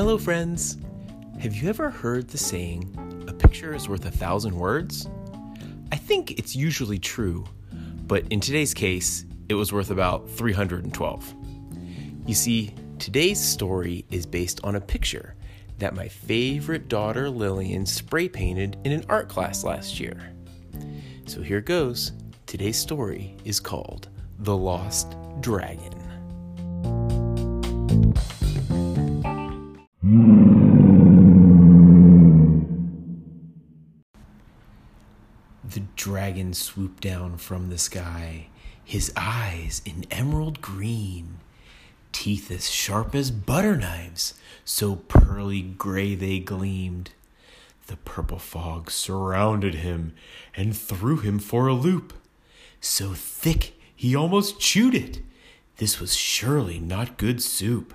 Hello, friends. Have you ever heard the saying, a picture is worth a thousand words? I think it's usually true, but in today's case, it was worth about 312. You see, today's story is based on a picture that my favorite daughter Lillian spray painted in an art class last year. So here goes. Today's story is called The Lost Dragon. Dragon swooped down from the sky, his eyes in emerald green, teeth as sharp as butter knives, so pearly gray they gleamed. The purple fog surrounded him and threw him for a loop, so thick he almost chewed it. This was surely not good soup.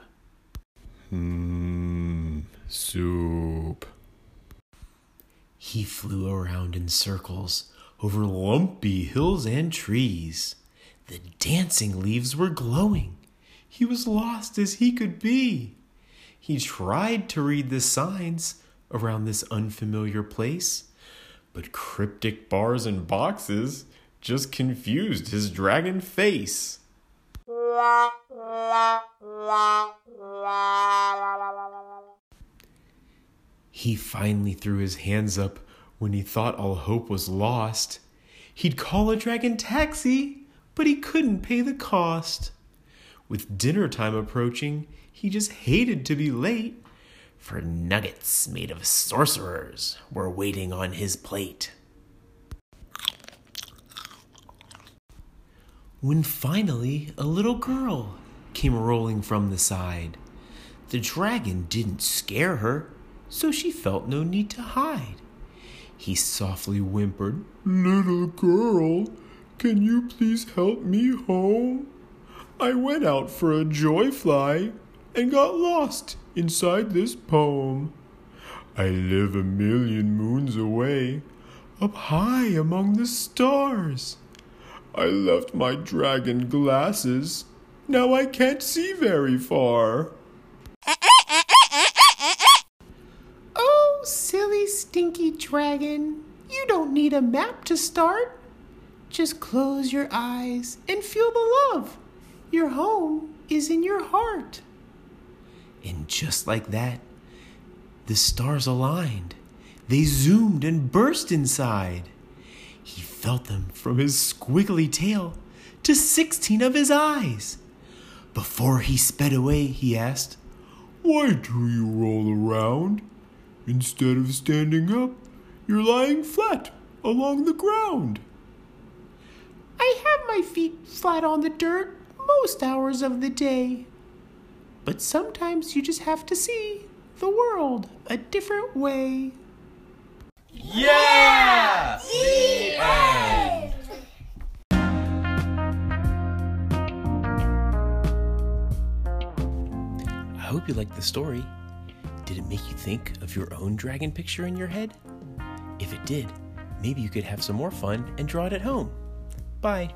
Mmm, soup. He flew around in circles over lumpy hills and trees. The dancing leaves were glowing. He was lost as he could be. He tried to read the signs around this unfamiliar place, but cryptic bars and boxes just confused his dragon face. He finally threw his hands up when he thought all hope was lost. He'd call a dragon taxi, but he couldn't pay the cost. With dinner time approaching, he just hated to be late, for nuggets made of sorcerers were waiting on his plate. When finally a little girl came rolling from the side, the dragon didn't scare her, so she felt no need to hide. He softly whimpered, Little girl, can you please help me home? I went out for a joy fly and got lost inside this poem. I live a million moons away, up high among the stars. I left my dragon glasses. Now I can't see very far. Stinky dragon. You don't need a map to start. Just close your eyes and feel the love. Your home is in your heart. And just like that, the stars aligned. They zoomed and burst inside. He felt them from his squiggly tail to sixteen of his eyes. Before he sped away, he asked, Why do you roll around? Instead of standing up, you're lying flat along the ground. I have my feet flat on the dirt most hours of the day. But sometimes you just have to see the world a different way. Yeah! The end! I hope you liked the story. Did it make you think of your own dragon picture in your head? If it did, maybe you could have some more fun and draw it at home. Bye.